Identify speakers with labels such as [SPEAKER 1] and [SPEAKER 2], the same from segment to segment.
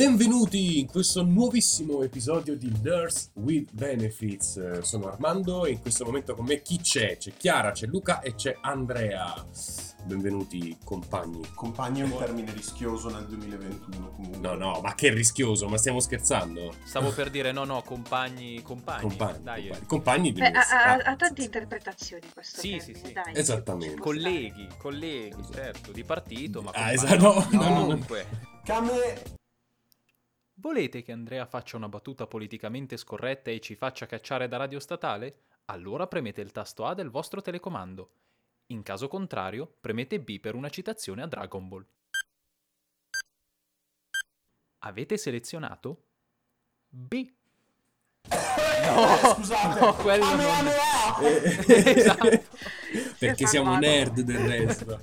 [SPEAKER 1] Benvenuti in questo nuovissimo episodio di Nurse with Benefits. Sono Armando e in questo momento con me chi c'è? C'è Chiara, c'è Luca e c'è Andrea. Benvenuti compagni.
[SPEAKER 2] Compagno è un termine rischioso nel 2021 comunque.
[SPEAKER 1] No, no, ma che rischioso, ma stiamo scherzando?
[SPEAKER 3] Stavo per dire no, no, compagni, compagni.
[SPEAKER 1] Compagni,
[SPEAKER 3] dai,
[SPEAKER 1] compagni, compagni di
[SPEAKER 4] Beh, ha, ha-
[SPEAKER 1] Ah,
[SPEAKER 4] tante interpretazioni questo
[SPEAKER 3] Sì, sì,
[SPEAKER 4] termine,
[SPEAKER 3] sì.
[SPEAKER 4] dai.
[SPEAKER 1] Esattamente.
[SPEAKER 3] Colleghi, colleghi, certo, di partito, ma
[SPEAKER 1] Ah,
[SPEAKER 3] compagni.
[SPEAKER 1] esatto, no, no, no, no.
[SPEAKER 3] Comunque,
[SPEAKER 2] Came...
[SPEAKER 3] volete che Andrea faccia una battuta politicamente scorretta e ci faccia cacciare da radio statale? Allora premete il tasto A del voststro telecomando. In caso contrario, premete B per una citazione a Dragon Ball. Avete selezionato B.
[SPEAKER 2] No, scusate.
[SPEAKER 3] no, quello
[SPEAKER 2] Ame,
[SPEAKER 3] non-
[SPEAKER 2] ame, ah!
[SPEAKER 3] esatto.
[SPEAKER 1] Perché siamo nerd del resto.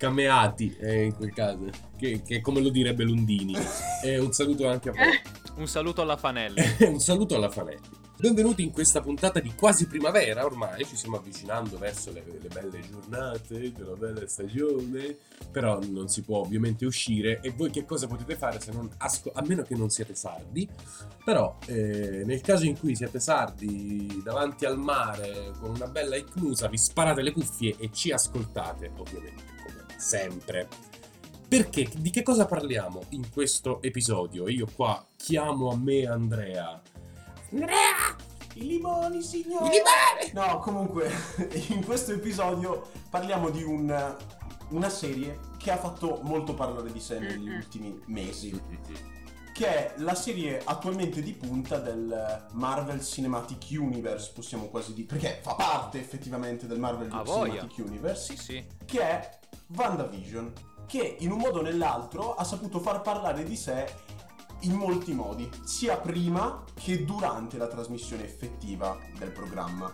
[SPEAKER 1] Cameati, eh, in quel caso. Che, che è come lo direbbe Lundini. E un saluto anche a voi.
[SPEAKER 3] Un saluto alla Fanelli.
[SPEAKER 1] un saluto alla Fanelli. Benvenuti in questa puntata di quasi primavera, ormai ci stiamo avvicinando verso le, le belle giornate della bella stagione, però non si può ovviamente uscire e voi che cosa potete fare se non asco- a meno che non siete sardi, però eh, nel caso in cui siete sardi davanti al mare con una bella icnusa vi sparate le cuffie e ci ascoltate, ovviamente sempre. Perché? Di che cosa parliamo in questo episodio? Io qua chiamo a me Andrea. Andrea!
[SPEAKER 2] I limoni, signore!
[SPEAKER 1] I limoni!
[SPEAKER 2] No, comunque, in questo episodio parliamo di un- una serie che ha fatto molto parlare di sé negli ultimi mesi. Che è la serie attualmente di punta del Marvel Cinematic Universe, possiamo quasi dire. Perché fa parte effettivamente del Marvel
[SPEAKER 3] A voglia.
[SPEAKER 2] Cinematic Universe.
[SPEAKER 3] Sì, sì.
[SPEAKER 2] che è WandaVision, che in un modo o nell'altro ha saputo far parlare di sé in molti modi, sia prima che durante la trasmissione effettiva del programma.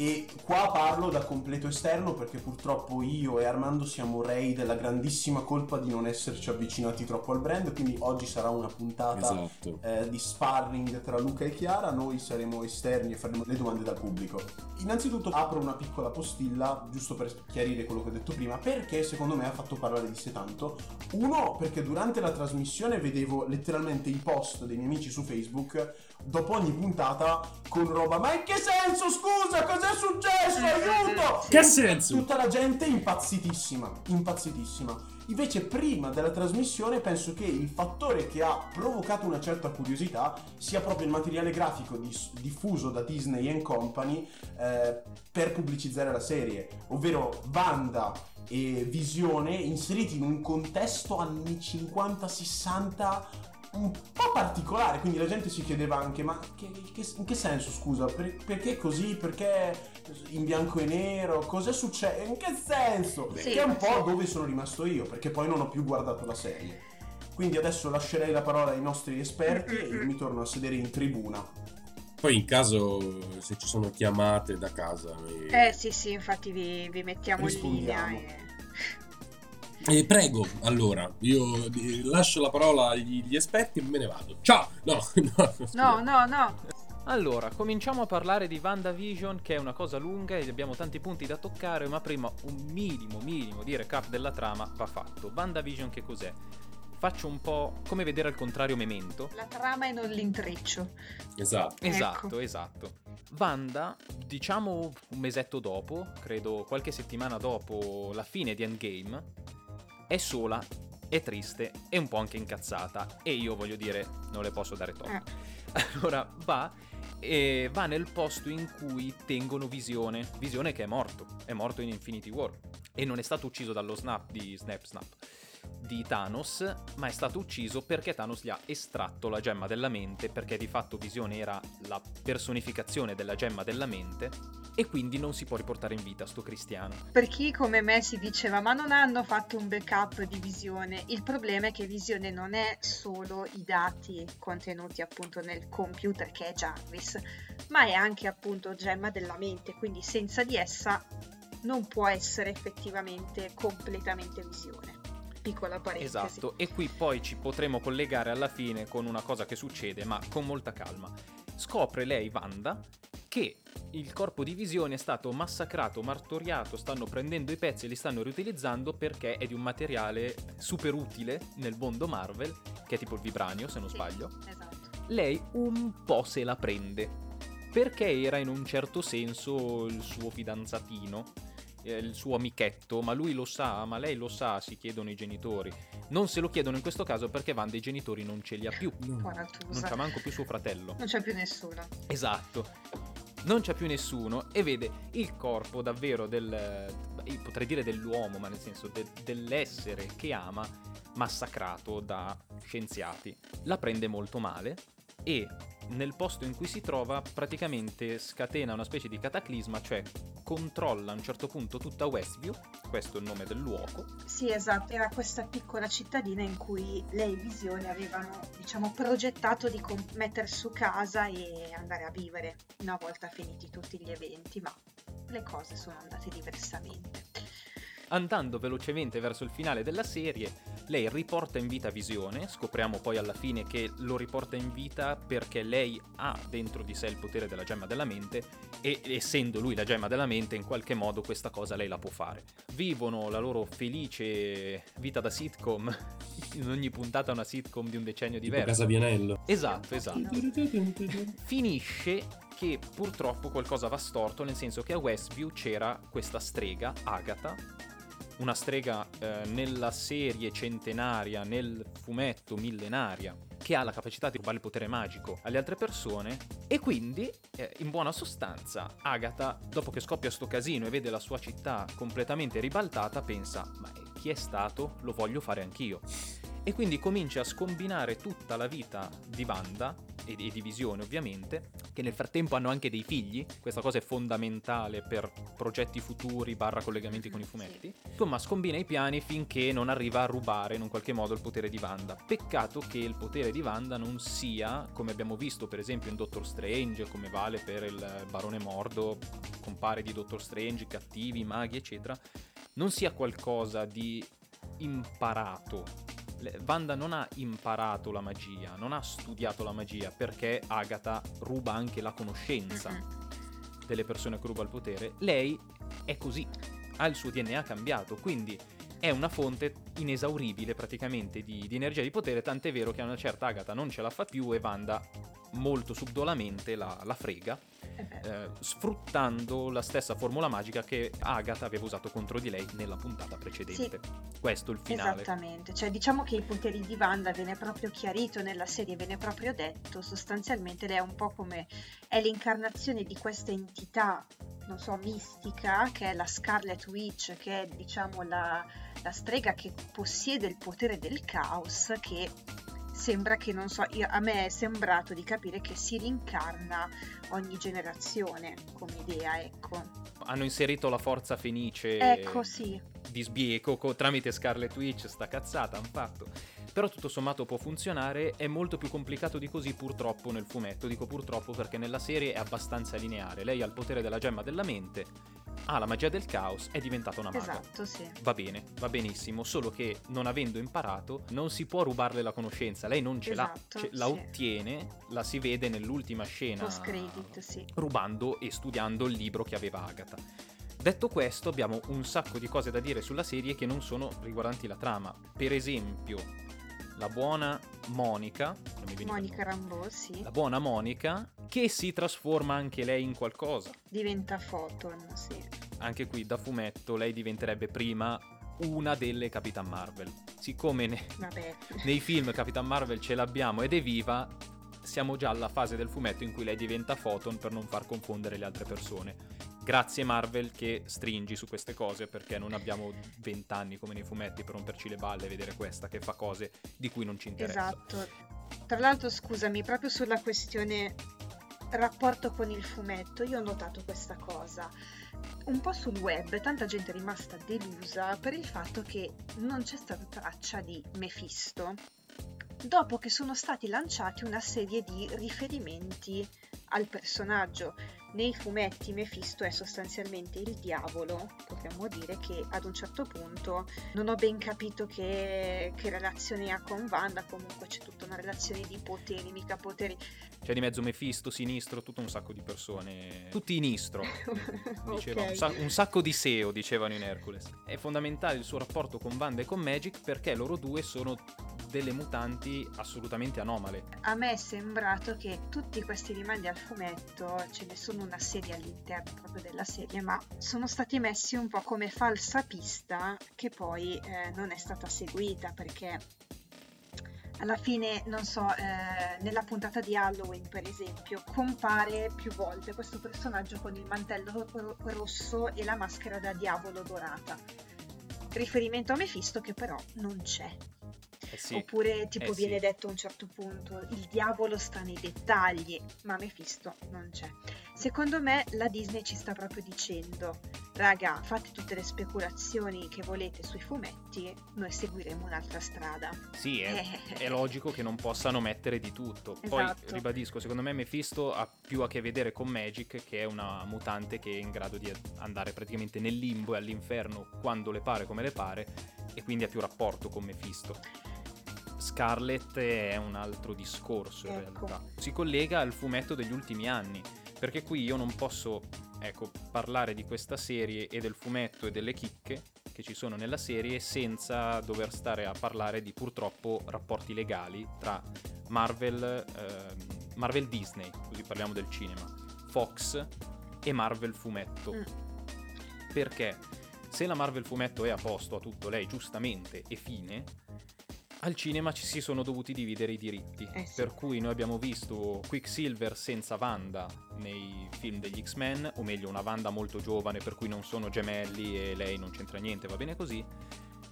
[SPEAKER 2] E qua parlo da completo esterno perché purtroppo io e Armando siamo rei della grandissima colpa di non esserci avvicinati troppo al brand, quindi oggi sarà una puntata
[SPEAKER 1] Esatto.
[SPEAKER 2] eh, di sparring tra Luca e Chiara, noi saremo esterni e faremo le domande dal pubblico. Innanzitutto apro una piccola postilla, giusto per chiarire quello che ho detto prima, perché secondo me ha fatto parlare di sé tanto. Uno, perché durante la trasmissione vedevo letteralmente i post dei miei amici su Facebook dopo ogni puntata con roba ma in che senso scusa cos'è successo? Aiuto!
[SPEAKER 1] Che senso?
[SPEAKER 2] tutta la gente impazzitissima impazzitissima. Invece prima della trasmissione penso che il fattore che ha provocato una certa curiosità sia proprio il materiale grafico dis- diffuso da Disney Company eh, per pubblicizzare la serie. Ovvero Wanda e Visione inseriti in un contesto anni 50-60 un po' particolare, quindi la gente si chiedeva anche ma che- che- in che senso scusa? Per- perché così? Perché in bianco e nero? Cosa succede? In che senso?
[SPEAKER 4] Sì,
[SPEAKER 2] che è un po'
[SPEAKER 4] sì.
[SPEAKER 2] dove sono rimasto io, perché poi non ho più guardato la serie. Quindi adesso lascerei la parola ai nostri esperti e io mi torno a sedere in tribuna.
[SPEAKER 1] Poi in caso se ci sono chiamate da casa. noi-
[SPEAKER 4] Eh sì sì, infatti vi, vi mettiamo in linea.
[SPEAKER 2] Rispondiamo.
[SPEAKER 4] e-
[SPEAKER 1] Eh, prego, allora, io eh, lascio la parola agli agli esperti e me ne vado. Ciao! No, no,
[SPEAKER 4] No, no, no.
[SPEAKER 3] Allora, cominciamo a parlare di WandaVision, che è una cosa lunga e abbiamo tanti punti da toccare, ma prima un minimo, minimo di recap della trama va fatto. WandaVision che cos'è? Faccio un po' come vedere al contrario Memento.
[SPEAKER 4] La trama e non l'intreccio.
[SPEAKER 1] Esatto.
[SPEAKER 3] Esatto,
[SPEAKER 4] Ecco.
[SPEAKER 3] esatto. Wanda, diciamo un mesetto dopo, credo qualche settimana dopo la fine di Endgame, è sola, è triste e un po' anche incazzata. E io voglio dire, non le posso dare torto.
[SPEAKER 4] Eh.
[SPEAKER 3] Allora va e va nel posto in cui tengono Visione. Visione che è morto, è morto in Infinity War. E non è stato ucciso dallo snap di Snap Snap di Thanos, ma è stato ucciso perché Thanos gli ha estratto la gemma della mente, perché di fatto Visione era la personificazione della gemma della mente, e quindi non si può riportare in vita sto cristiano.
[SPEAKER 4] Per chi come me si diceva ma non hanno fatto un backup di Visione, il problema è che Visione non è solo i dati contenuti appunto nel computer che è Jarvis, ma è anche appunto gemma della mente, quindi senza di essa non può essere effettivamente completamente Visione. Piccola parentesi.
[SPEAKER 3] Esatto, e qui poi ci potremo collegare alla fine con una cosa che succede, ma con molta calma. Scopre lei, Wanda, che il corpo di visione è stato massacrato, martoriato, stanno prendendo i pezzi e li stanno riutilizzando perché è di un materiale super utile nel mondo Marvel, che è tipo il vibranio, se non
[SPEAKER 4] Sì,
[SPEAKER 3] sbaglio.
[SPEAKER 4] Esatto.
[SPEAKER 3] Lei un po' se la prende. Perché era in un certo senso il suo fidanzatino, il suo amichetto, ma lui lo sa, ma lei lo sa, si chiedono i genitori. Non se lo chiedono in questo caso perché Van dei genitori non ce li ha più.
[SPEAKER 4] Buona
[SPEAKER 3] Non c'ha manco più suo fratello.
[SPEAKER 4] Non c'è più nessuno.
[SPEAKER 3] Esatto. Non c'è più nessuno e vede il corpo davvero del... io potrei dire dell'uomo, ma nel senso de- dell'essere che ama, massacrato da scienziati. La prende molto male e nel posto in cui si trova praticamente scatena una specie di cataclisma, cioè controlla a un certo punto tutta Westview, questo è il nome del luogo,
[SPEAKER 4] Sì, esatto, era questa piccola cittadina in cui lei e Visione avevano, diciamo, progettato di com- mettere su casa e andare a vivere una volta finiti tutti gli eventi, ma le cose sono andate diversamente.
[SPEAKER 3] Andando velocemente verso il finale della serie, lei riporta in vita Visione, scopriamo poi alla fine che lo riporta in vita perché lei ha dentro di sé il potere della gemma della mente e essendo lui la gemma della mente in qualche modo questa cosa lei la può fare. Vivono la loro felice vita da sitcom, in ogni puntata una sitcom di un decennio
[SPEAKER 1] Tipo
[SPEAKER 3] diverso.
[SPEAKER 1] Casabianello.
[SPEAKER 3] Esatto,
[SPEAKER 4] Un
[SPEAKER 3] esatto
[SPEAKER 4] pochino.
[SPEAKER 3] finisce che purtroppo qualcosa va storto, nel senso che a Westview c'era questa strega, Agatha, una strega eh, nella serie centenaria, nel fumetto millenaria, che ha la capacità di rubare il potere magico alle altre persone e quindi, eh, in buona sostanza, Agatha, dopo che scoppia sto casino e vede la sua città completamente ribaltata, pensa, ma chi è stato? Lo voglio fare anch'io. E quindi comincia a scombinare tutta la vita di Wanda e di, e di Visione ovviamente, che nel frattempo hanno anche dei figli, questa cosa è fondamentale per progetti futuri barra collegamenti con i fumetti. Insomma, scombina i piani finché non arriva a rubare in un qualche modo il potere di Wanda. Peccato che il potere di Wanda non sia, come abbiamo visto per esempio in Doctor Strange, come vale per il Barone Mordo, compare di Doctor Strange, cattivi, maghi, eccetera, non sia qualcosa di imparato. Wanda non ha imparato la magia, non ha studiato la magia perché Agatha ruba anche la conoscenza delle persone che ruba il potere. Lei è così, ha il suo DNA cambiato, quindi è una fonte inesauribile praticamente di, di energia e di potere, tant'è vero che a una certa Agatha non ce la fa più e Wanda molto subdolamente la, la frega. Eh, sfruttando la stessa formula magica che Agatha aveva usato contro di lei nella puntata precedente. Questo è il finale.
[SPEAKER 4] Esattamente, cioè diciamo che i poteri di Wanda viene proprio chiarito nella serie, viene proprio detto, sostanzialmente lei è un po' come è l'incarnazione di questa entità, non so, mistica, che è la Scarlet Witch, che è diciamo la, la strega che possiede il potere del caos, che sembra che, non so, io- a me è sembrato di capire che si rincarna ogni generazione come idea, ecco.
[SPEAKER 3] Hanno inserito la forza fenice
[SPEAKER 4] Ecco, sì.
[SPEAKER 3] di sbieco co- tramite Scarlet Witch, sta cazzata hanno fatto. Però tutto sommato può funzionare, è molto più complicato di così purtroppo nel fumetto. Dico purtroppo perché nella serie è abbastanza lineare. Lei ha il potere della gemma della mente, ha la magia del caos, è diventata una maga.
[SPEAKER 4] Esatto, sì.
[SPEAKER 3] Va bene, va benissimo, solo che non avendo imparato non si può rubarle la conoscenza, lei non ce l'ha,
[SPEAKER 4] Esatto,
[SPEAKER 3] ce- la
[SPEAKER 4] sì.
[SPEAKER 3] ottiene, la si vede nell'ultima scena
[SPEAKER 4] Post credit, sì.
[SPEAKER 3] rubando e studiando il libro che aveva Agatha. Detto questo, abbiamo un sacco di cose da dire sulla serie che non sono riguardanti la trama. Per esempio, la buona Monica,
[SPEAKER 4] Monica. Rambeau, sì.
[SPEAKER 3] la buona Monica, che si trasforma anche lei in qualcosa.
[SPEAKER 4] Diventa Photon, sì.
[SPEAKER 3] Anche qui da fumetto lei diventerebbe prima una delle Capitan Marvel. Siccome ne- nei film Capitan Marvel ce l'abbiamo ed è viva, siamo già alla fase del fumetto in cui lei diventa Photon per non far confondere le altre persone. Grazie Marvel che stringi su queste cose perché non abbiamo vent'anni come nei fumetti per romperci le balle e vedere questa che fa cose di cui non ci interessa.
[SPEAKER 4] Esatto. Tra l'altro, scusami, proprio sulla questione rapporto con il fumetto, io ho notato questa cosa. Un po' sul web tanta gente è rimasta delusa per il fatto che non c'è stata traccia di Mephisto dopo che sono stati lanciati una serie di riferimenti al personaggio. Nei fumetti Mephisto è sostanzialmente il diavolo, potremmo dire che ad un certo punto non ho ben capito che, che relazione ha con Wanda, comunque c'è tutta una relazione di poteri, mica poteri.
[SPEAKER 3] C'è di mezzo Mephisto, sinistro, tutto un sacco di persone. Tutti inistro. Diceva,
[SPEAKER 4] Ok.
[SPEAKER 3] un, sa- un sacco di SEO, dicevano in Hercules. È fondamentale il suo rapporto con Wanda e con Magic perché loro due sono delle mutanti assolutamente anomale.
[SPEAKER 4] A me è sembrato che tutti questi rimandi al fumetto, ce ne sono una serie all'interno proprio della serie, ma sono stati messi un po' come falsa pista che poi eh, non è stata seguita perché alla fine, non so, eh, nella puntata di Halloween per esempio, compare più volte questo personaggio con il mantello ro- rosso e la maschera da diavolo dorata. Riferimento a Mephisto che però non c'è.
[SPEAKER 3] Sì.
[SPEAKER 4] Oppure tipo
[SPEAKER 3] Eh
[SPEAKER 4] viene
[SPEAKER 3] sì.
[SPEAKER 4] detto a un certo punto il diavolo sta nei dettagli, ma Mephisto non c'è. Secondo me la Disney ci sta proprio dicendo, raga, fate tutte le speculazioni che volete sui fumetti, noi seguiremo un'altra strada.
[SPEAKER 3] Sì, è, è logico che non possano mettere di tutto. Poi
[SPEAKER 4] Esatto.
[SPEAKER 3] ribadisco, secondo me Mephisto ha più a che vedere con Magic, che è una mutante che è in grado di andare praticamente nel limbo e all'inferno quando le pare come le pare, e quindi ha più rapporto con Mephisto. Scarlet è un altro discorso in
[SPEAKER 4] Ecco.
[SPEAKER 3] realtà. Si collega al fumetto degli ultimi anni, perché qui io non posso ecco, parlare di questa serie e del fumetto e delle chicche che ci sono nella serie senza dover stare a parlare di purtroppo rapporti legali tra Marvel, ehm, Marvel Disney, così parliamo del cinema, Fox e Marvel Fumetto.
[SPEAKER 4] Mm.
[SPEAKER 3] Perché se la Marvel Fumetto è a posto, a tutto lei giustamente e fine, al cinema ci si sono dovuti dividere i diritti.
[SPEAKER 4] Eh sì.
[SPEAKER 3] Per cui noi abbiamo visto Quicksilver senza Wanda nei film degli X-Men, o meglio una Wanda molto giovane per cui non sono gemelli e lei non c'entra niente, va bene così.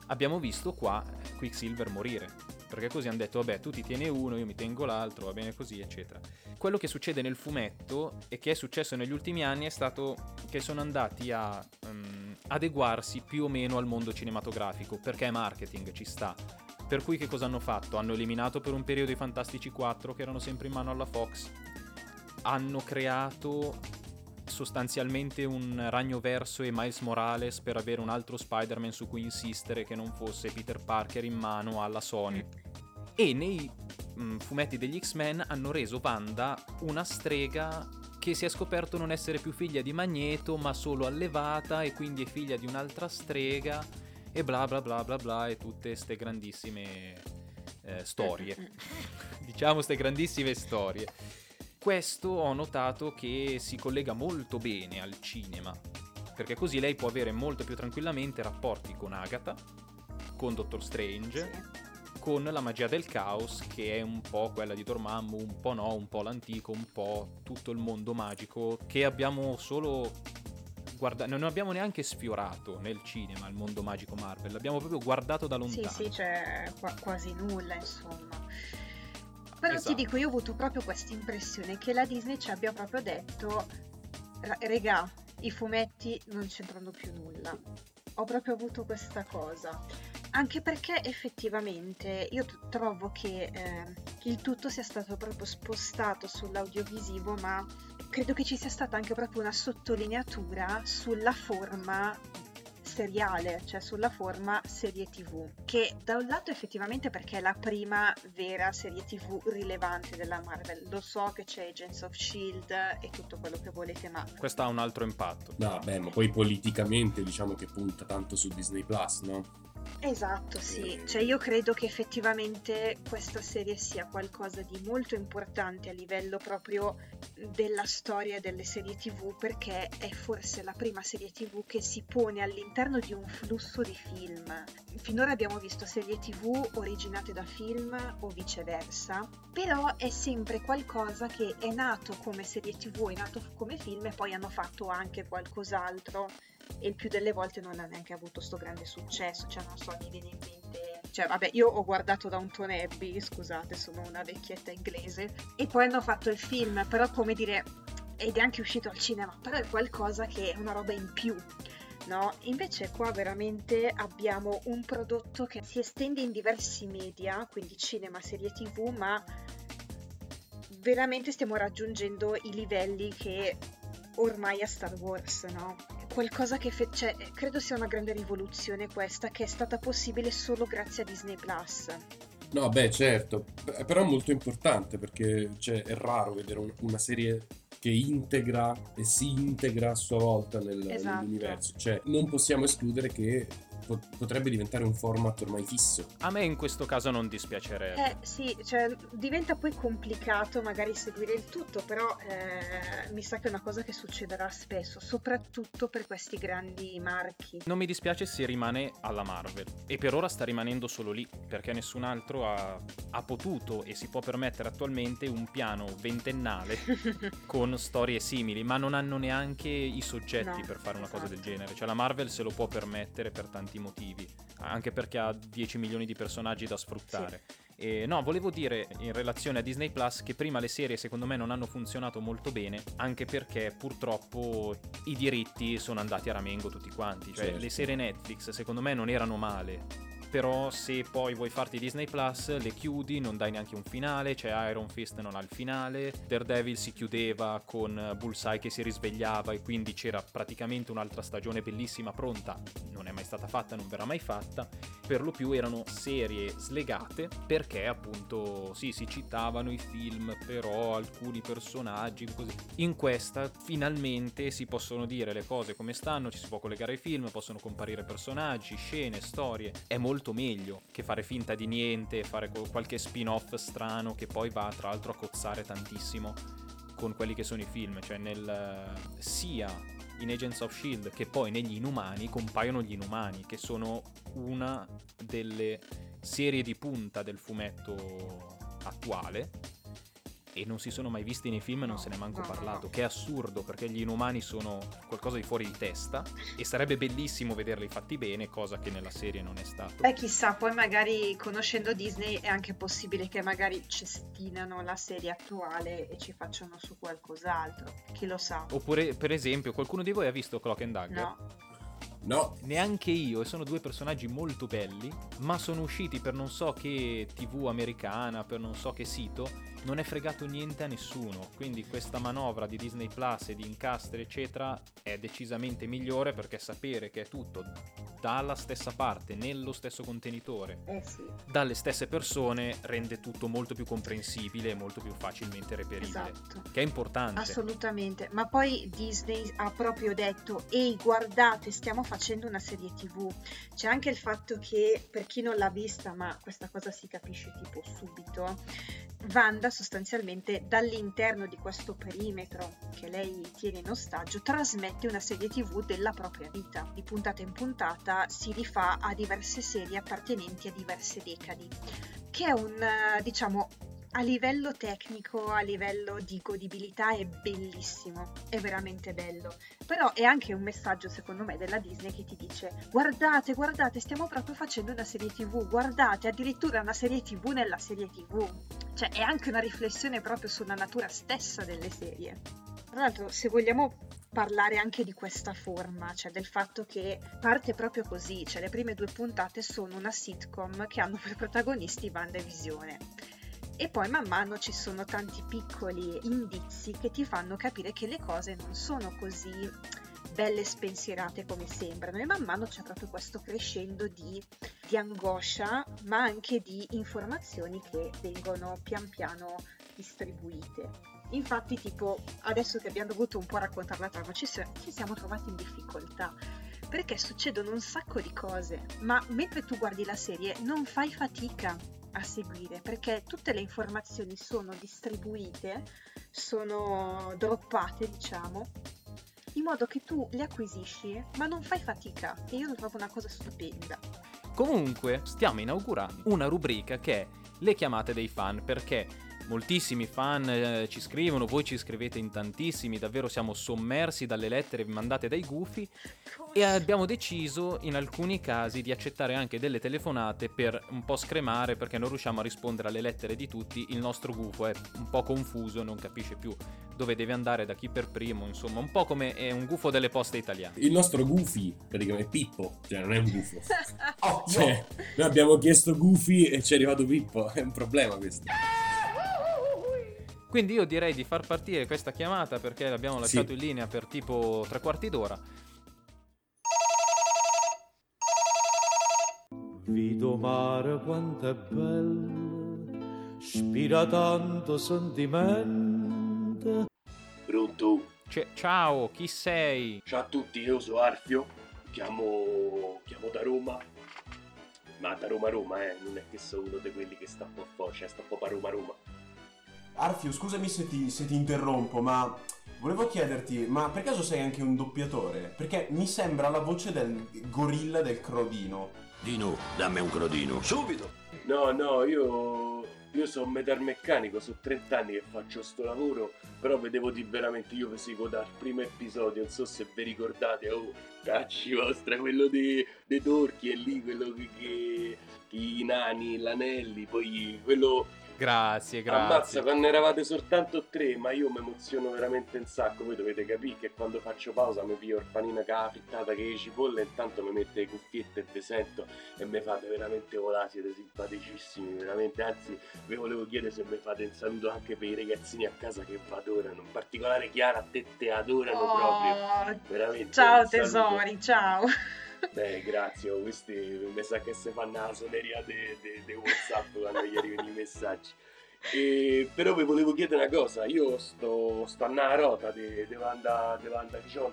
[SPEAKER 3] Abbiamo visto qua Quicksilver morire. Perché così hanno detto, vabbè, tu ti tieni uno, io mi tengo l'altro, va bene così, eccetera. Quello che succede nel fumetto e che è successo negli ultimi anni è stato che sono andati a ehm, adeguarsi più o meno al mondo cinematografico, perché è marketing, ci sta. Per cui che cosa hanno fatto? Hanno eliminato per un periodo i Fantastici 4 che erano sempre in mano alla Fox. Hanno creato sostanzialmente un ragno verso e Miles Morales per avere un altro Spider-Man su cui insistere che non fosse Peter Parker in mano alla Sony. E nei mm, fumetti degli X-Men hanno reso Wanda una strega che si è scoperto non essere più figlia di Magneto, ma solo allevata e quindi è figlia di un'altra strega e bla bla bla bla bla e tutte ste grandissime eh, storie. diciamo ste grandissime storie. Questo ho notato che si collega molto bene al cinema, perché così lei può avere molto più tranquillamente rapporti con Agatha, con Doctor Strange,
[SPEAKER 4] Sì.
[SPEAKER 3] con la magia del caos, che è un po' quella di Dormammu, un po' no, un po' l'antico, un po' tutto il mondo magico, che abbiamo solo guardato, non abbiamo neanche sfiorato nel cinema il mondo magico Marvel, l'abbiamo proprio guardato da
[SPEAKER 4] Sì,
[SPEAKER 3] lontano.
[SPEAKER 4] sì, c'è qua- quasi nulla, insomma. Però
[SPEAKER 3] Esatto.
[SPEAKER 4] ti dico, io ho avuto proprio questa impressione che la Disney ci abbia proprio detto, "Ra- regà, i fumetti non c'entrano più nulla. Ho proprio avuto questa cosa. Anche perché effettivamente io t- trovo che eh, il tutto sia stato proprio spostato sull'audiovisivo, ma credo che ci sia stata anche proprio una sottolineatura sulla forma seriale, cioè sulla forma serie TV, che da un lato effettivamente perché è la prima vera serie TV rilevante della Marvel. Lo so che c'è Agents of Shield e tutto quello che volete, ma
[SPEAKER 3] Questo ha un altro impatto.
[SPEAKER 1] No, beh, ma poi politicamente diciamo che punta tanto su Disney Plus, no?
[SPEAKER 4] Esatto, sì. Cioè io credo che effettivamente questa serie sia qualcosa di molto importante a livello proprio della storia delle serie TV perché è forse la prima serie TV che si pone all'interno di un flusso di film. Finora abbiamo visto serie TV originate da film o viceversa, però è sempre qualcosa che è nato come serie TV, è nato come film e poi hanno fatto anche qualcos'altro e il più delle volte non ha neanche avuto sto grande successo, cioè non so, mi viene in mente, cioè vabbè, io ho guardato Downton Abbey, scusate, sono una vecchietta inglese, e poi hanno fatto il film, però come dire, ed è anche uscito al cinema, però è qualcosa che è una roba in più. No, invece qua veramente abbiamo un prodotto che si estende in diversi media, quindi cinema, serie tv, ma veramente stiamo raggiungendo i livelli che ormai a Star Wars, no? Qualcosa che fe- cioè, credo sia una grande rivoluzione questa, che è stata possibile solo grazie a Disney Plus.
[SPEAKER 1] No, beh, certo, però è molto importante perché cioè, è raro vedere un- una serie che integra e si integra a sua volta nel-
[SPEAKER 4] Esatto.
[SPEAKER 1] nell'universo. Cioè, non possiamo escludere che potrebbe diventare un format ormai fisso.
[SPEAKER 3] A me in questo caso non dispiacerebbe.
[SPEAKER 4] Eh sì, cioè diventa poi complicato magari seguire il tutto, però eh, mi sa che è una cosa che succederà spesso, soprattutto per questi grandi marchi.
[SPEAKER 3] Non mi dispiace se rimane alla Marvel e per ora sta rimanendo solo lì perché nessun altro ha, ha potuto e si può permettere attualmente un piano ventennale con storie simili, ma non hanno neanche i soggetti
[SPEAKER 4] No,
[SPEAKER 3] per fare una cosa del
[SPEAKER 4] esatto.
[SPEAKER 3] genere. Cioè la Marvel se lo può permettere per tanti motivi, anche perché ha 10 milioni di personaggi da sfruttare. E no, volevo dire in relazione a Disney Plus che prima le serie secondo me non hanno funzionato molto bene, anche perché purtroppo i diritti sono andati a ramengo tutti quanti. Cioè,
[SPEAKER 1] Certo.
[SPEAKER 3] le serie Netflix secondo me non erano male. Però se poi vuoi farti Disney Plus, le chiudi, non dai neanche un finale, cioè Iron Fist non ha il finale, Daredevil si chiudeva con Bullseye che si risvegliava e quindi c'era praticamente un'altra stagione bellissima pronta, non è mai stata fatta, non verrà mai fatta, per lo più erano serie slegate perché appunto sì, si citavano i film, però alcuni personaggi così. In questa finalmente si possono dire le cose come stanno, ci si può collegare ai film, possono comparire personaggi, scene, storie. È molto meglio che fare finta di niente, fare qualche spin-off strano che poi va tra l'altro a cozzare tantissimo con quelli che sono i film, cioè nel sia in Agents of Shield che poi negli Inumani compaiono gli Inumani, che sono una delle serie di punta del fumetto attuale e non si sono mai visti nei film e non
[SPEAKER 4] No,
[SPEAKER 3] se ne è manco parlato, che è assurdo perché gli Inumani sono qualcosa di fuori di testa e sarebbe bellissimo vederli fatti bene, cosa che nella serie non è stato.
[SPEAKER 4] Beh, chissà, poi magari conoscendo Disney è anche possibile che magari cestinano la serie attuale e ci facciano su qualcos'altro. Chi lo sa?
[SPEAKER 3] Oppure, per esempio, qualcuno di voi ha visto Clock and Dagger?
[SPEAKER 4] No.
[SPEAKER 1] No,
[SPEAKER 3] Neanche io, e sono due personaggi molto belli, ma sono usciti per non so che tv americana, per non so che sito, non è fregato niente a nessuno. Quindi questa manovra di Disney Plus e di incastri, eccetera, è decisamente migliore perché sapere che è tutto dalla stessa parte, nello stesso contenitore,
[SPEAKER 4] Eh sì,
[SPEAKER 3] dalle stesse persone, rende tutto molto più comprensibile e molto più facilmente reperibile.
[SPEAKER 4] esatto.
[SPEAKER 3] Che è importante.
[SPEAKER 4] Assolutamente, ma poi Disney ha proprio detto, ehi guardate, stiamo facendo una serie tv. C'è anche il fatto che, per chi non l'ha vista, ma questa cosa si capisce tipo subito, Wanda sostanzialmente dall'interno di questo perimetro che lei tiene in ostaggio trasmette una serie tv della propria vita. Di puntata in puntata si rifà a diverse serie appartenenti a diverse decadi, che è un, eh, diciamo, a livello tecnico, a livello di godibilità è bellissimo, è veramente bello. Però è anche un messaggio, secondo me, della Disney che ti dice: guardate, guardate, stiamo proprio facendo una serie TV, guardate, addirittura una serie TV nella serie TV. Cioè, è anche una riflessione proprio sulla natura stessa delle serie. Tra l'altro, se vogliamo parlare anche di questa forma, cioè del fatto che parte proprio così, cioè le prime due puntate sono una sitcom che hanno per protagonisti Wanda e Visione. E poi man mano ci sono tanti piccoli indizi che ti fanno capire che le cose non sono così belle spensierate come sembrano e man mano c'è proprio questo crescendo di, di angoscia ma anche di informazioni che vengono pian piano distribuite. Infatti tipo adesso che abbiamo dovuto un po' raccontare la trama ci, ci siamo trovati in difficoltà perché succedono un sacco di cose ma mentre tu guardi la serie non fai fatica a seguire perché tutte le informazioni sono distribuite, sono droppate, diciamo, in modo che tu le acquisisci, ma non fai fatica. E io lo trovo una cosa stupenda.
[SPEAKER 3] Comunque, stiamo inaugurando una rubrica che è le chiamate dei fan perché moltissimi fan eh, ci scrivono, voi ci scrivete in tantissimi, davvero siamo sommersi dalle lettere mandate dai gufi e abbiamo deciso in alcuni casi di accettare anche delle telefonate per un po' scremare perché non riusciamo a rispondere alle lettere di tutti, il nostro gufo è un po' confuso, non capisce più dove deve andare, da chi per primo, insomma, un po' come è un gufo delle poste italiane.
[SPEAKER 1] il nostro Goofy, praticamente Pippo, cioè non è un gufo.
[SPEAKER 2] Oh,
[SPEAKER 1] Cioè, noi abbiamo chiesto Goofy e ci è arrivato Pippo, è un problema questo.
[SPEAKER 3] Quindi io direi di far partire questa chiamata perché l'abbiamo lasciato
[SPEAKER 1] Sì.
[SPEAKER 3] in linea per tipo tre quarti d'ora.
[SPEAKER 5] Vito mare quanto è bello, spira tanto sentimento.
[SPEAKER 1] Pronto?
[SPEAKER 3] C- ciao, chi sei?
[SPEAKER 1] Ciao a tutti, io sono Arfio, chiamo, chiamo da Roma. Ma da Roma Roma, eh, non è che sono uno di quelli che sta un po' fuori, cioè sta un po' a Roma Roma.
[SPEAKER 2] Arfio, scusami se ti, se ti interrompo, ma volevo chiederti, ma per caso sei anche un doppiatore? Perché mi sembra la voce del gorilla del Crodino.
[SPEAKER 6] Dino, dammi un crodino.
[SPEAKER 5] Subito!
[SPEAKER 1] No, no, io, io sono metalmeccanico, sono 30 anni che faccio sto lavoro, però vedevo di veramente, io vi seguo dal primo episodio, non so se vi ricordate, oh, cacci vostra, quello dei, dei torchi, è lì, quello che, che, che i nani, l'anelli, poi quello...
[SPEAKER 3] Grazie,
[SPEAKER 1] Ammazza,
[SPEAKER 3] grazie.
[SPEAKER 1] quando eravate soltanto tre, ma io mi emoziono veramente un sacco. Voi dovete capire che quando faccio pausa mi piglio il panino con la frittata che le cipolle, intanto mi mette le cuffiette e vi sento e mi fate veramente volare, siete simpaticissimi, veramente. Anzi, vi volevo chiedere se mi fate un saluto anche per i ragazzini a casa che vi adorano, in particolare Chiara, a te te adorano proprio.
[SPEAKER 4] Oh,
[SPEAKER 1] Veramente.
[SPEAKER 4] ciao tesori, ciao.
[SPEAKER 1] Beh, grazie, oh, questi mi sa che si fanno la suoneria di WhatsApp quando gli arrivano i messaggi. E, però vi volevo chiedere una cosa, io sto, sto a una rota di Vanda, John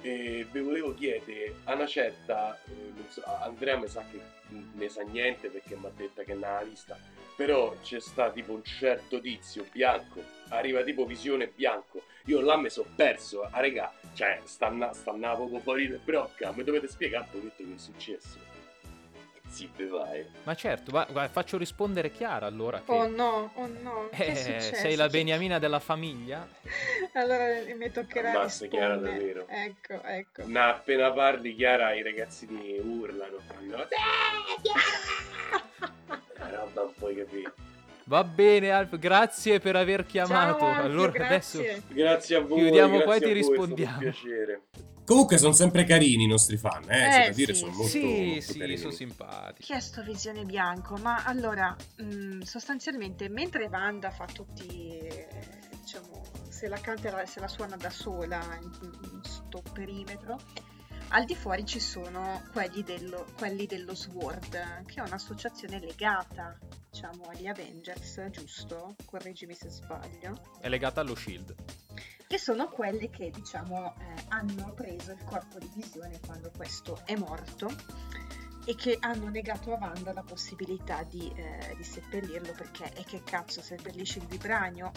[SPEAKER 1] e vi volevo chiedere a una certa, eh, so, Andrea mi sa che ne sa niente perché mi ha detto che non ha vista, però c'è sta tipo un certo tizio bianco, arriva tipo visione bianco, io là mi sono perso, a regà, cioè stanno stanno poco fuori del brocca, mi dovete spiegare un pochetto che è successo. Sì, be vai.
[SPEAKER 3] Ma certo, va- guarda, faccio rispondere Chiara allora. Che...
[SPEAKER 4] Oh no, oh no,
[SPEAKER 3] Eh, sei la beniamina della famiglia?
[SPEAKER 4] Allora mi toccherà
[SPEAKER 1] Ammazza, Chiara,
[SPEAKER 4] rispondere.
[SPEAKER 1] davvero.
[SPEAKER 4] Ecco, ecco.
[SPEAKER 1] No, appena parli, Chiara, i ragazzini urlano, fanno "Sì, Chiara!" Una roba un po' capire.
[SPEAKER 3] Va bene, Alf, grazie per aver chiamato.
[SPEAKER 4] Ciao, Alfio,
[SPEAKER 3] allora
[SPEAKER 4] grazie.
[SPEAKER 3] adesso
[SPEAKER 1] Grazie a voi.
[SPEAKER 3] Chiudiamo qua e ti
[SPEAKER 1] voi,
[SPEAKER 3] rispondiamo.
[SPEAKER 1] un piacere.
[SPEAKER 7] Comunque sono sempre carini i nostri fan, eh, c'è
[SPEAKER 4] Eh,
[SPEAKER 7] da dire,
[SPEAKER 4] sì,
[SPEAKER 7] sono
[SPEAKER 4] sì.
[SPEAKER 7] molto,
[SPEAKER 3] sì,
[SPEAKER 7] molto
[SPEAKER 3] sì,
[SPEAKER 7] carini.
[SPEAKER 3] sono simpatici.
[SPEAKER 4] chiesto visione bianco, ma allora, mh, sostanzialmente, mentre Wanda fa tutti, eh, diciamo, se la canta e se la suona da sola in, in sto perimetro, al di fuori ci sono quelli dello, quelli dello SWORD, che è un'associazione legata, diciamo, agli Avengers, giusto? Correggimi se sbaglio.
[SPEAKER 3] È legata allo shield.
[SPEAKER 4] che sono quelli che diciamo eh, hanno preso il corpo di visione quando questo è morto e che hanno negato a Wanda la possibilità di, eh, di seppellirlo perché e che cazzo seppellisce il vibranio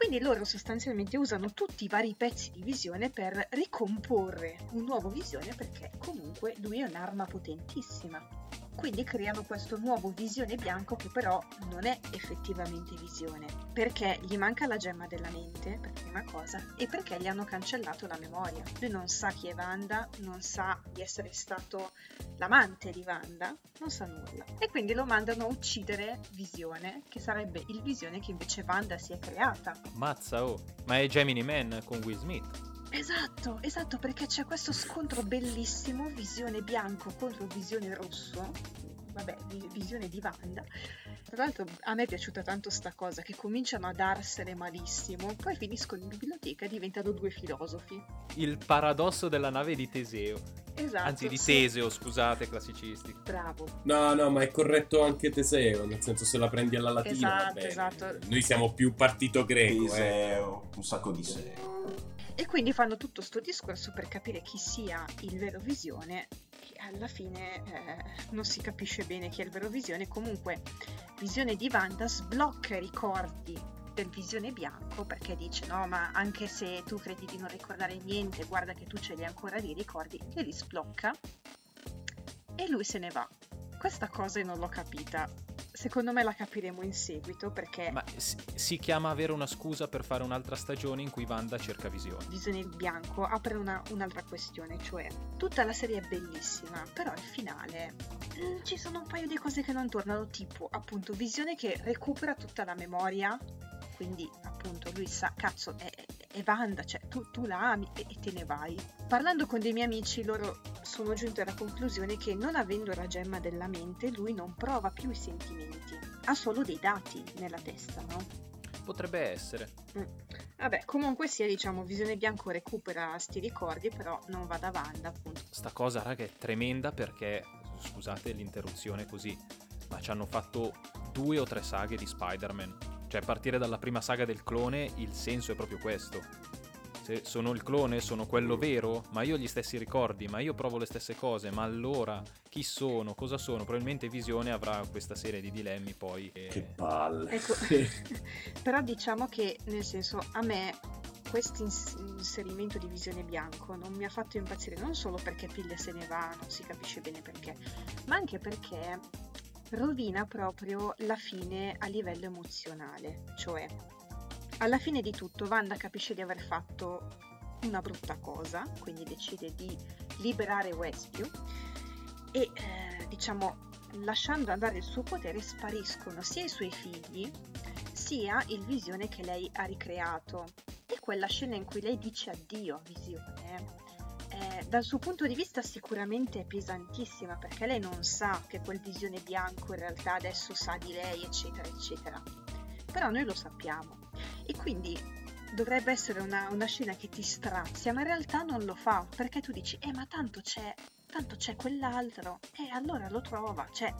[SPEAKER 4] quindi loro sostanzialmente usano tutti i vari pezzi di visione per ricomporre un nuovo visione perché comunque lui è un'arma potentissima quindi creano questo nuovo visione bianco che però non è effettivamente visione, perché gli manca la gemma della mente, per prima cosa, e perché gli hanno cancellato la memoria. Lui non sa chi è Wanda, non sa di essere stato l'amante di Wanda, non sa nulla. E quindi lo mandano a uccidere Visione, che sarebbe il Visione che invece Wanda si è creata.
[SPEAKER 3] Mazza, oh. Ma è Gemini Man con Will Smith.
[SPEAKER 4] Esatto, esatto, perché c'è questo scontro bellissimo, visione bianco contro visione rosso, vabbè, vi- visione di Wanda. Tra l'altro a me è piaciuta tanto sta cosa, che cominciano a darsene malissimo, poi finiscono in biblioteca e diventano due filosofi.
[SPEAKER 3] Il paradosso della nave di Teseo.
[SPEAKER 4] Esatto.
[SPEAKER 3] Anzi, di
[SPEAKER 4] sì.
[SPEAKER 3] Teseo, scusate, classicisti.
[SPEAKER 4] Bravo.
[SPEAKER 7] No, no, ma è corretto anche Teseo, nel senso se la prendi alla latina,
[SPEAKER 4] Esatto,
[SPEAKER 7] va bene.
[SPEAKER 4] esatto.
[SPEAKER 7] Noi siamo più partito greco, eh.
[SPEAKER 2] Teseo, un sacco di seo.
[SPEAKER 4] E quindi fanno tutto sto discorso per capire chi sia il vero visione. che Alla fine eh, non si capisce bene chi è il vero visione. Comunque, visione di Wanda sblocca i ricordi del visione bianco perché dice: No, ma anche se tu credi di non ricordare niente, guarda che tu ce li hai ancora lì, ricordi, e li sblocca. E lui se ne va. Questa cosa non l'ho capita. Secondo me la capiremo in seguito perché
[SPEAKER 3] Ma si, si chiama avere una scusa per fare un'altra stagione in cui Wanda cerca visione.
[SPEAKER 4] Visione bianco apre una- un'altra questione, cioè tutta la serie è bellissima, però il finale mm, ci sono un paio di cose che non tornano, tipo appunto Visione che recupera tutta la memoria, quindi appunto lui sa, cazzo, è, è Wanda, cioè tu, tu la ami e, e te ne vai. Parlando con dei miei amici, loro sono giunti alla conclusione che non avendo la gemma della mente, lui non prova più i sentimenti, ha solo dei dati nella testa, no?
[SPEAKER 3] potrebbe essere.
[SPEAKER 4] Mm. Vabbè, comunque sia, diciamo, Visione Bianco recupera sti ricordi, però non va da Wanda, appunto.
[SPEAKER 3] Sta cosa, raga, è tremenda perché, scusate l'interruzione così, ma ci hanno fatto due o tre saghe di Spider-Man. Cioè, partire dalla prima saga del clone, il senso è proprio questo. Se sono il clone, sono quello vero, ma io ho gli stessi ricordi, ma io provo le stesse cose, ma allora chi sono, cosa sono? Probabilmente Visione avrà questa serie di dilemmi poi. E...
[SPEAKER 6] Che palle.
[SPEAKER 4] Ecco, però diciamo che, nel senso, a me questo ins- inserimento di Visione Bianco non mi ha fatto impazzire non solo perché Piglia se ne va, non si capisce bene perché, ma anche perché rovina proprio la fine a livello emozionale, cioè alla fine di tutto Wanda capisce di aver fatto una brutta cosa, quindi decide di liberare Westview e eh, diciamo lasciando andare il suo potere spariscono sia i suoi figli sia il visione che lei ha ricreato. E quella scena in cui lei dice addio a visione dal suo punto di vista sicuramente è pesantissima perché lei non sa che quel visione bianco in realtà adesso sa di lei eccetera eccetera però noi lo sappiamo e quindi dovrebbe essere una, una, scena che ti strazia, ma in realtà non lo fa, perché tu dici, eh ma tanto c'è, tanto c'è quell'altro, e eh, allora lo trova, cioè,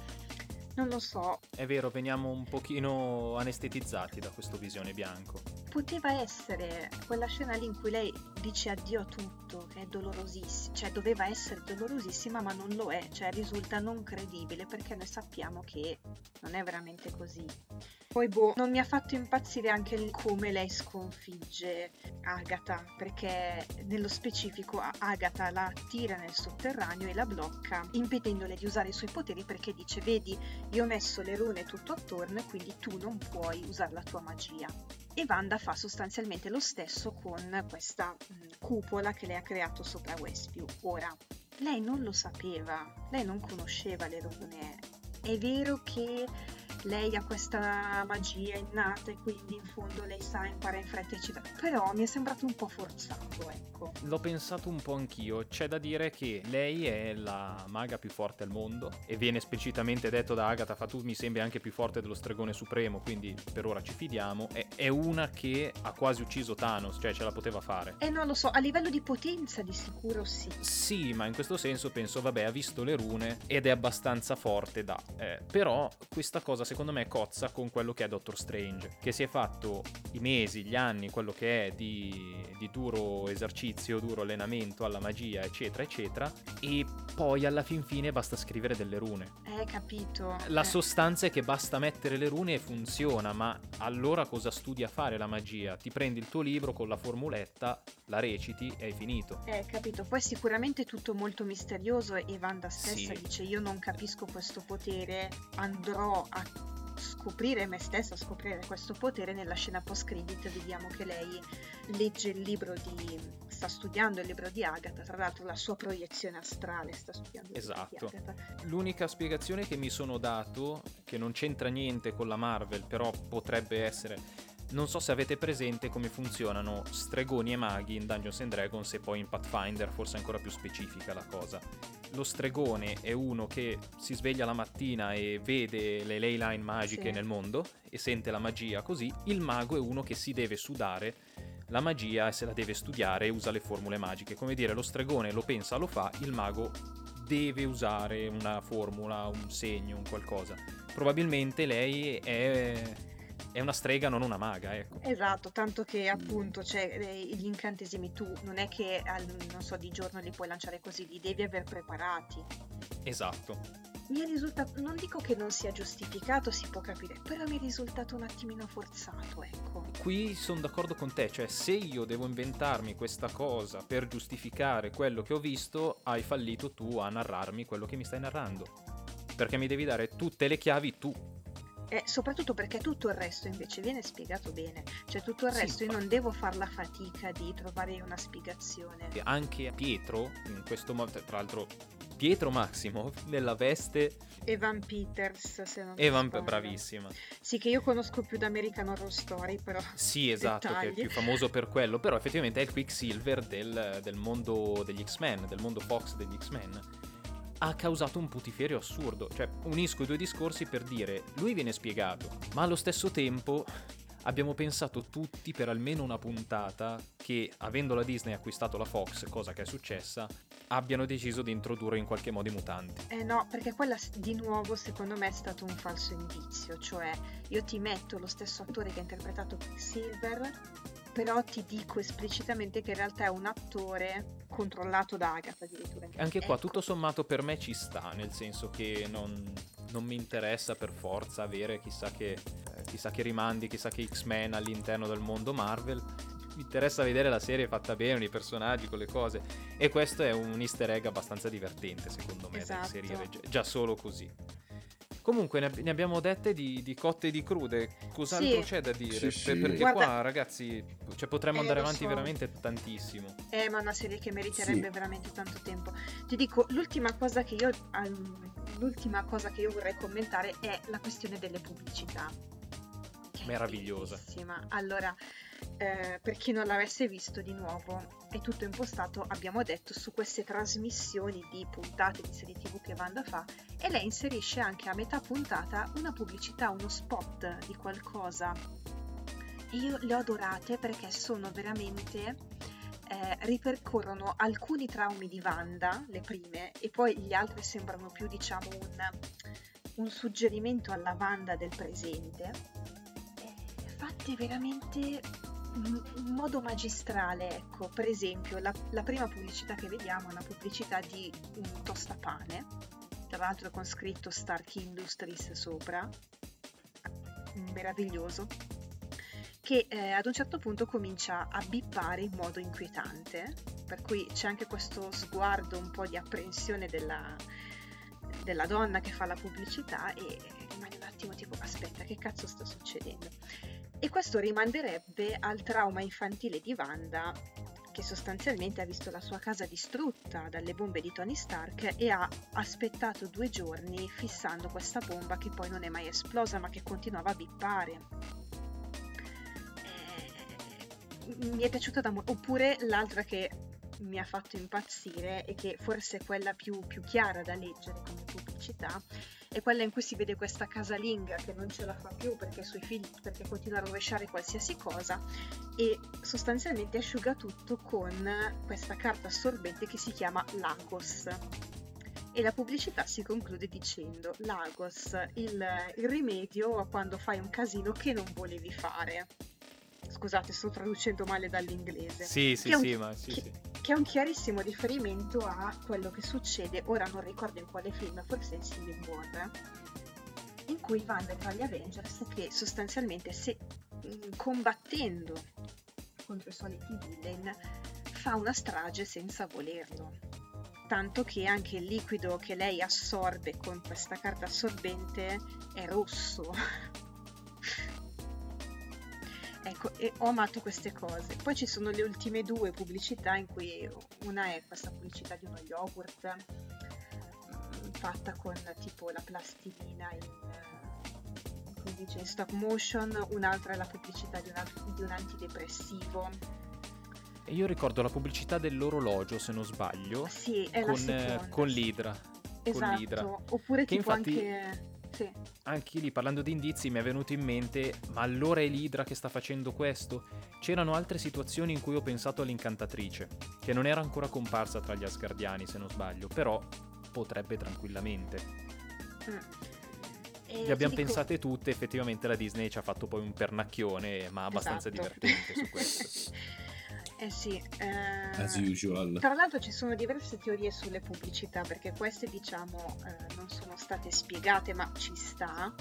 [SPEAKER 4] non lo so.
[SPEAKER 3] È vero, veniamo un pochino anestetizzati da questo visione bianco.
[SPEAKER 4] Poteva essere quella scena lì in cui lei dice addio a tutto, che è dolorosissima, cioè doveva essere dolorosissima ma non lo è, cioè risulta non credibile perché noi sappiamo che non è veramente così. Poi boh, non mi ha fatto impazzire anche il come lei sconfigge Agatha, perché nello specifico Agatha la tira nel sotterraneo e la blocca, impedendole di usare i suoi poteri perché dice vedi, io ho messo le rune tutto attorno e quindi tu non puoi usare la tua magia. E Wanda fa sostanzialmente lo stesso con questa mh, cupola che lei ha creato sopra Westview. Ora, lei non lo sapeva, lei non conosceva le rune. È vero che lei ha questa magia innata e quindi in fondo lei sa impara in fretta eccetera. Però mi è sembrato un po' forzato ecco.
[SPEAKER 3] L'ho pensato un po' anch'io. C'è da dire che lei è la maga più forte al mondo e viene esplicitamente detto da Agatha fa tu mi sembri anche più forte dello stregone supremo quindi per ora ci fidiamo. È, è una che ha quasi ucciso Thanos cioè ce la poteva fare.
[SPEAKER 4] Eh non lo so a livello di potenza di sicuro sì.
[SPEAKER 3] Sì ma in questo senso penso vabbè ha visto le rune ed è abbastanza forte da eh, però questa cosa secondo me cozza con quello che è Doctor Strange, che si è fatto i mesi, gli anni, quello che è di, di duro esercizio, duro allenamento alla magia, eccetera, eccetera, e poi alla fin fine basta scrivere delle rune.
[SPEAKER 4] Eh, capito.
[SPEAKER 3] La
[SPEAKER 4] eh.
[SPEAKER 3] sostanza è che basta mettere le rune e funziona, ma allora cosa studi a fare la magia? Ti prendi il tuo libro con la formuletta, la reciti e hai finito.
[SPEAKER 4] Eh, capito. Poi sicuramente è tutto molto misterioso e Wanda stessa
[SPEAKER 3] Sì.
[SPEAKER 4] dice io non capisco questo potere, andrò a scoprire me stessa, scoprire questo potere nella scena post credit vediamo che lei legge il libro di sta studiando il libro di Agatha, tra l'altro la sua proiezione astrale sta studiando il
[SPEAKER 3] Esatto.
[SPEAKER 4] libro di Agatha.
[SPEAKER 3] L'unica spiegazione che mi sono dato, che non c'entra niente con la Marvel, però potrebbe essere... Non so se avete presente come funzionano stregoni e maghi in Dungeons and Dragons e poi in Pathfinder, forse è ancora più specifica la cosa. Lo stregone è uno che si sveglia la mattina e vede le ley line magiche
[SPEAKER 4] Sì.
[SPEAKER 3] nel mondo e sente la magia così. Il mago è uno che si deve sudare la magia e se la deve studiare e usa le formule magiche. Come dire, lo stregone lo pensa, lo fa, il mago deve usare una formula, un segno, un qualcosa. Probabilmente lei è, è una strega, non una maga, ecco.
[SPEAKER 4] Esatto, tanto che appunto cioè, gli incantesimi tu non è che al- non so di giorno li puoi lanciare così, li devi aver preparati.
[SPEAKER 3] Esatto.
[SPEAKER 4] Mi è risultato, non dico che non sia giustificato, si può capire, però mi è risultato un attimino forzato, ecco.
[SPEAKER 3] Qui sono d'accordo con te, cioè se io devo inventarmi questa cosa per giustificare quello che ho visto, hai fallito tu a narrarmi quello che mi stai narrando. Perché mi devi dare tutte le chiavi tu.
[SPEAKER 4] E soprattutto perché tutto il resto invece viene spiegato bene, cioè tutto il
[SPEAKER 3] Sì,
[SPEAKER 4] resto io non devo far la fatica di trovare una spiegazione.
[SPEAKER 3] Anche Pietro, in questo modo, tra l'altro Pietro Massimo, nella veste...
[SPEAKER 4] Evan Peters, se non
[SPEAKER 3] Evan,
[SPEAKER 4] sbaglio.
[SPEAKER 3] bravissima.
[SPEAKER 4] Sì, che io conosco più da American Horror Story, però.
[SPEAKER 3] Sì, esatto, che è
[SPEAKER 4] Dettagli.
[SPEAKER 3] più famoso per quello, però effettivamente è il Quicksilver del, del mondo degli X-Men, del mondo Fox degli X-Men. Ha causato un putiferio assurdo, cioè unisco i due discorsi per dire, lui viene spiegato, ma allo stesso tempo abbiamo pensato tutti per almeno una puntata che, avendo la Disney acquistato la Fox, cosa che è successa, abbiano deciso di introdurre in qualche modo i mutanti.
[SPEAKER 4] Eh no, perché quella di nuovo secondo me è stato un falso indizio, cioè io ti metto lo stesso attore che ha interpretato Quicksilver, però ti dico esplicitamente che in realtà è un attore controllato da Agatha addirittura.
[SPEAKER 3] Anche qua,
[SPEAKER 4] Ecco.
[SPEAKER 3] tutto sommato, per me ci sta, nel senso che non, non mi interessa per forza avere chissà che, eh, chissà che rimandi, chissà che X-Men all'interno del mondo Marvel. Mi interessa vedere la serie fatta bene, i personaggi, con le cose. E questo è un easter egg abbastanza divertente, secondo me, da
[SPEAKER 4] Esatto.
[SPEAKER 3] inserire già, già solo così. Comunque ne, ab- ne abbiamo dette di, di cotte e di crude. Cos'altro
[SPEAKER 4] Sì.
[SPEAKER 3] c'è da dire?
[SPEAKER 1] Sì, sì.
[SPEAKER 3] perché
[SPEAKER 4] Guarda-
[SPEAKER 3] qua, ragazzi, cioè, potremmo
[SPEAKER 4] Eh,
[SPEAKER 3] andare avanti
[SPEAKER 4] so.
[SPEAKER 3] veramente tantissimo.
[SPEAKER 4] Eh, ma è una serie che meriterebbe
[SPEAKER 1] Sì.
[SPEAKER 4] veramente tanto tempo. Ti dico, l'ultima cosa che io ehm, l'ultima cosa che io vorrei commentare è la questione delle pubblicità.
[SPEAKER 3] Meravigliosa.
[SPEAKER 4] Allora, eh, per chi non l'avesse visto di nuovo, è tutto impostato, abbiamo detto, su queste trasmissioni di puntate di serie TV che Wanda fa e lei inserisce anche a metà puntata una pubblicità, uno spot di qualcosa. Io le ho adorate perché sono veramente eh, ripercorrono alcuni traumi di Wanda, le prime, e poi gli altri sembrano più, diciamo, un, un suggerimento alla Wanda del presente, fatte veramente in modo magistrale, ecco, per esempio la, la prima pubblicità che vediamo è una pubblicità di un tostapane, tra l'altro con scritto Stark Industries sopra, meraviglioso, che eh, ad un certo punto comincia a bippare in modo inquietante, per cui c'è anche questo sguardo un po' di apprensione della, della donna che fa la pubblicità e rimane un attimo tipo aspetta che cazzo sta succedendo e questo rimanderebbe al trauma infantile di Wanda che sostanzialmente ha visto la sua casa distrutta dalle bombe di Tony Stark e ha aspettato due giorni fissando questa bomba che poi non è mai esplosa ma che continuava a bippare. Eh, mi è piaciuta da molto oppure l'altra che mi ha fatto impazzire e che forse è quella più, più chiara da leggere come pubblicità è quella in cui si vede questa casalinga che non ce la fa più perché suoi figli perché continua a rovesciare qualsiasi cosa e sostanzialmente asciuga tutto con questa carta assorbente che si chiama Lagos e la pubblicità si conclude dicendo Lagos, il, il rimedio a quando fai un casino che non volevi fare. Scusate, sto traducendo male dall'inglese
[SPEAKER 3] Sì, sì,
[SPEAKER 4] un-
[SPEAKER 3] sì, ma sì,
[SPEAKER 4] che-
[SPEAKER 3] sì.
[SPEAKER 4] che è un chiarissimo riferimento a quello che succede, ora non ricordo in quale film, forse in Civil War, in cui è tra gli Avengers che sostanzialmente se mh, combattendo contro i soliti villain fa una strage senza volerlo. Tanto che anche il liquido che lei assorbe con questa carta assorbente è rosso. Ecco, e ho amato queste cose. Poi ci sono le ultime due pubblicità in cui una è questa pubblicità di uno yogurt mm, fatta con tipo la plastilina in, eh, come dice, in stop motion, un'altra è la pubblicità di un, alt- di un antidepressivo.
[SPEAKER 3] E io ricordo la pubblicità dell'orologio, se non sbaglio,
[SPEAKER 4] Sì,
[SPEAKER 3] con, eh, con l'Idra.
[SPEAKER 4] esatto.
[SPEAKER 3] l'idra.
[SPEAKER 4] Oppure
[SPEAKER 3] Che
[SPEAKER 4] tipo
[SPEAKER 3] infatti-
[SPEAKER 4] anche... Sì.
[SPEAKER 3] Anche lì, parlando di indizi, mi è venuto in mente, ma allora è l'Idra che sta facendo questo? C'erano altre situazioni in cui ho pensato all'incantatrice, che non era ancora comparsa tra gli Asgardiani, se non sbaglio, però potrebbe tranquillamente.
[SPEAKER 4] Mm. E
[SPEAKER 3] Le abbiamo
[SPEAKER 4] dico-
[SPEAKER 3] pensate tutte, effettivamente la Disney ci ha fatto poi un pernacchione, ma abbastanza
[SPEAKER 4] Esatto.
[SPEAKER 3] divertente su questo.
[SPEAKER 4] Eh sì. eh,
[SPEAKER 1] As usual.
[SPEAKER 4] Tra l'altro ci sono diverse teorie sulle pubblicità perché queste diciamo eh, non sono state spiegate ma ci sta.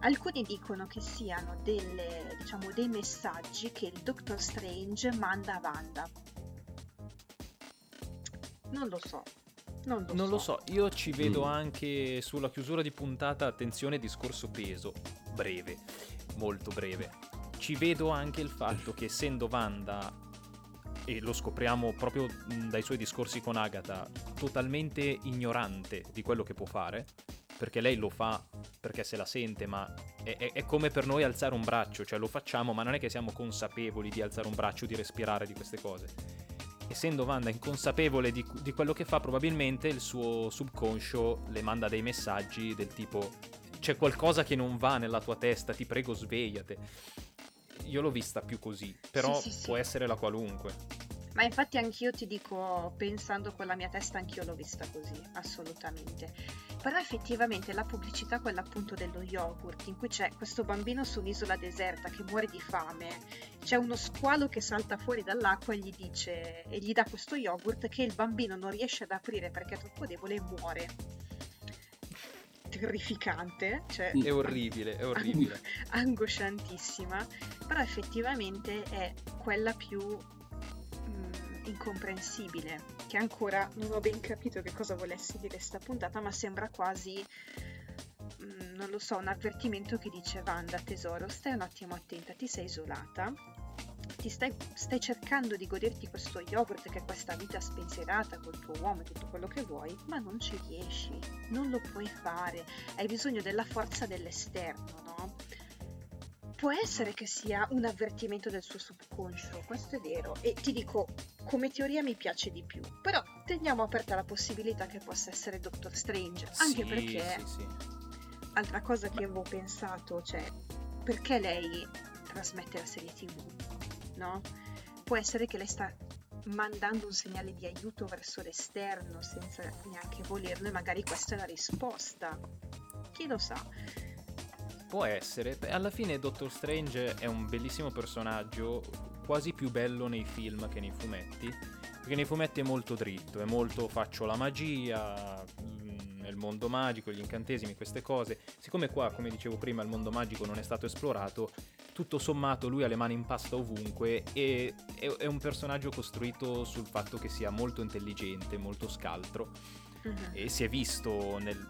[SPEAKER 4] Alcuni dicono che siano delle, diciamo, dei messaggi che il Doctor Strange manda a Wanda. Non lo so. Non lo
[SPEAKER 3] Non
[SPEAKER 4] so.
[SPEAKER 3] lo so, io ci vedo
[SPEAKER 1] Mm.
[SPEAKER 3] anche sulla chiusura di puntata, attenzione, discorso peso, breve, molto breve. Ci vedo anche il fatto che essendo Wanda, e lo scopriamo proprio dai suoi discorsi con Agatha, totalmente ignorante di quello che può fare, perché lei lo fa perché se la sente, ma è, è- è come per noi alzare un braccio, cioè lo facciamo, ma non è che siamo consapevoli di alzare un braccio, di respirare di queste cose essendo Wanda inconsapevole di, di quello che fa, probabilmente il suo subconscio le manda dei messaggi del tipo c'è qualcosa che non va nella tua testa, ti prego svegliate. Io l'ho vista più così, però
[SPEAKER 4] Sì, sì, sì.
[SPEAKER 3] può essere la qualunque.
[SPEAKER 4] Ma infatti anch'io ti dico, pensando con la mia testa, anch'io l'ho vista così, assolutamente. Però effettivamente la pubblicità, quella appunto dello yogurt, in cui c'è questo bambino su un'isola deserta che muore di fame, c'è uno squalo che salta fuori dall'acqua e gli dice, e gli dà questo yogurt che il bambino non riesce ad aprire perché è troppo debole e muore. Terrificante, cioè
[SPEAKER 3] È orribile, è orribile.
[SPEAKER 4] angosciantissima, però effettivamente è quella più mm, incomprensibile, che ancora non ho ben capito che cosa volesse dire sta puntata, ma sembra quasi, mm, non lo so, un avvertimento che dice Wanda, tesoro, stai un attimo attenta, ti sei isolata. Ti stai, stai cercando di goderti questo yogurt che è questa vita spensierata col tuo uomo e tutto quello che vuoi, ma non ci riesci, non lo puoi fare, hai bisogno della forza dell'esterno, no? Può essere che sia un avvertimento del suo subconscio, questo è vero, e ti dico, come teoria mi piace di più, però teniamo aperta la possibilità che possa essere Doctor Strange, anche
[SPEAKER 3] Sì,
[SPEAKER 4] perché,
[SPEAKER 3] sì, sì.
[SPEAKER 4] altra cosa che avevo pensato, cioè, perché lei trasmette la serie tv, no? Può essere che lei sta mandando un segnale di aiuto verso l'esterno senza neanche volerlo e magari questa è la risposta. Chi lo sa?
[SPEAKER 3] Può essere. Alla fine Doctor Strange è un bellissimo personaggio, quasi più bello nei film che nei fumetti. Perché nei fumetti è molto dritto, è molto faccio la magia, nel mondo magico, gli incantesimi, queste cose. Siccome qua, come dicevo prima, il mondo magico non è stato esplorato, tutto sommato lui ha le mani in pasta ovunque e è, è un personaggio costruito sul fatto che sia molto intelligente, molto scaltro
[SPEAKER 4] Mhm.
[SPEAKER 3] e si è visto nel...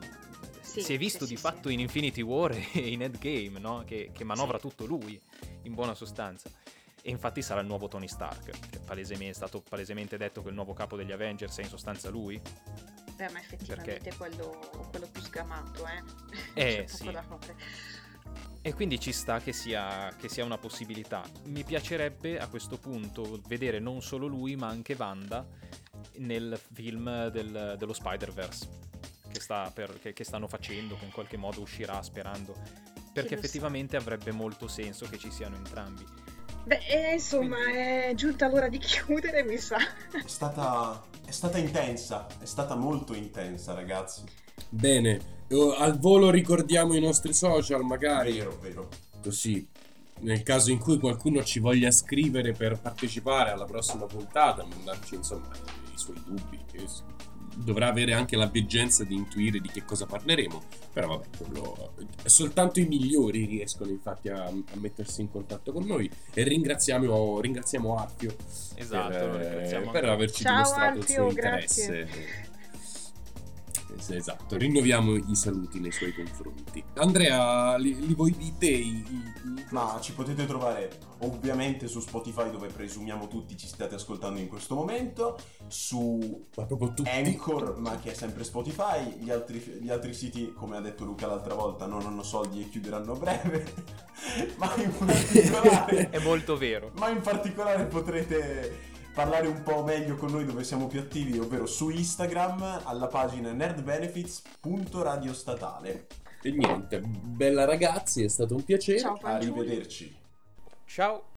[SPEAKER 4] Sì,
[SPEAKER 3] si è visto
[SPEAKER 4] sì,
[SPEAKER 3] di
[SPEAKER 4] sì,
[SPEAKER 3] fatto in Infinity War e in Endgame, no? Che, che manovra tutto lui, in buona sostanza. E infatti sarà il nuovo Tony Stark. Che paleseme- è stato palesemente detto che il nuovo capo degli Avengers è in sostanza lui.
[SPEAKER 4] Beh, ma effettivamente è quello, quello più sgamato, eh.
[SPEAKER 3] Eh, sì. E quindi ci sta che sia, che sia una possibilità. Mi piacerebbe a questo punto vedere non solo lui, ma anche Wanda nel film del- dello Spider-Verse che, sta per- che- che stanno facendo, che in qualche modo uscirà sperando. Perché
[SPEAKER 4] lo sa?
[SPEAKER 3] effettivamente avrebbe molto senso che ci siano entrambi.
[SPEAKER 4] Beh, eh, insomma, è giunta l'ora di chiudere, mi sa.
[SPEAKER 2] È stata, è stata intensa, è stata molto intensa, ragazzi.
[SPEAKER 1] Bene, eh, al volo ricordiamo i nostri social, magari.
[SPEAKER 2] Vero, vero.
[SPEAKER 1] Così, nel caso in cui qualcuno ci voglia scrivere per partecipare alla prossima puntata, mandarci insomma i suoi dubbi. Dovrà avere anche la veggenza di intuire di che cosa parleremo. Però vabbè, quello- soltanto i migliori riescono infatti a, a mettersi in contatto con noi. E ringraziamo, ringraziamo Arpio
[SPEAKER 3] Esatto,
[SPEAKER 1] per,
[SPEAKER 3] ringraziamo
[SPEAKER 1] per averci
[SPEAKER 4] Ciao,
[SPEAKER 1] dimostrato il
[SPEAKER 4] Alfio,
[SPEAKER 1] suo
[SPEAKER 4] grazie.
[SPEAKER 1] interesse. Esatto, rinnoviamo i saluti nei suoi confronti. Andrea, li, li vuoi di te? i- i-
[SPEAKER 2] Ma ci potete trovare ovviamente su Spotify dove presumiamo tutti ci state ascoltando in questo momento, su
[SPEAKER 1] Ma proprio tutti.
[SPEAKER 2] Anchor, ma che è sempre Spotify, gli altri, gli altri siti, come ha detto Luca l'altra volta, non hanno soldi e chiuderanno a breve, ma in particolare...
[SPEAKER 3] È molto vero.
[SPEAKER 2] Ma in particolare potrete parlare un po' meglio con noi dove siamo più attivi, ovvero su Instagram alla pagina nerdbenefits.radiostatale.
[SPEAKER 1] E niente, bella ragazzi, è stato un piacere.
[SPEAKER 4] Ciao.
[SPEAKER 2] Arrivederci.
[SPEAKER 3] Ciao.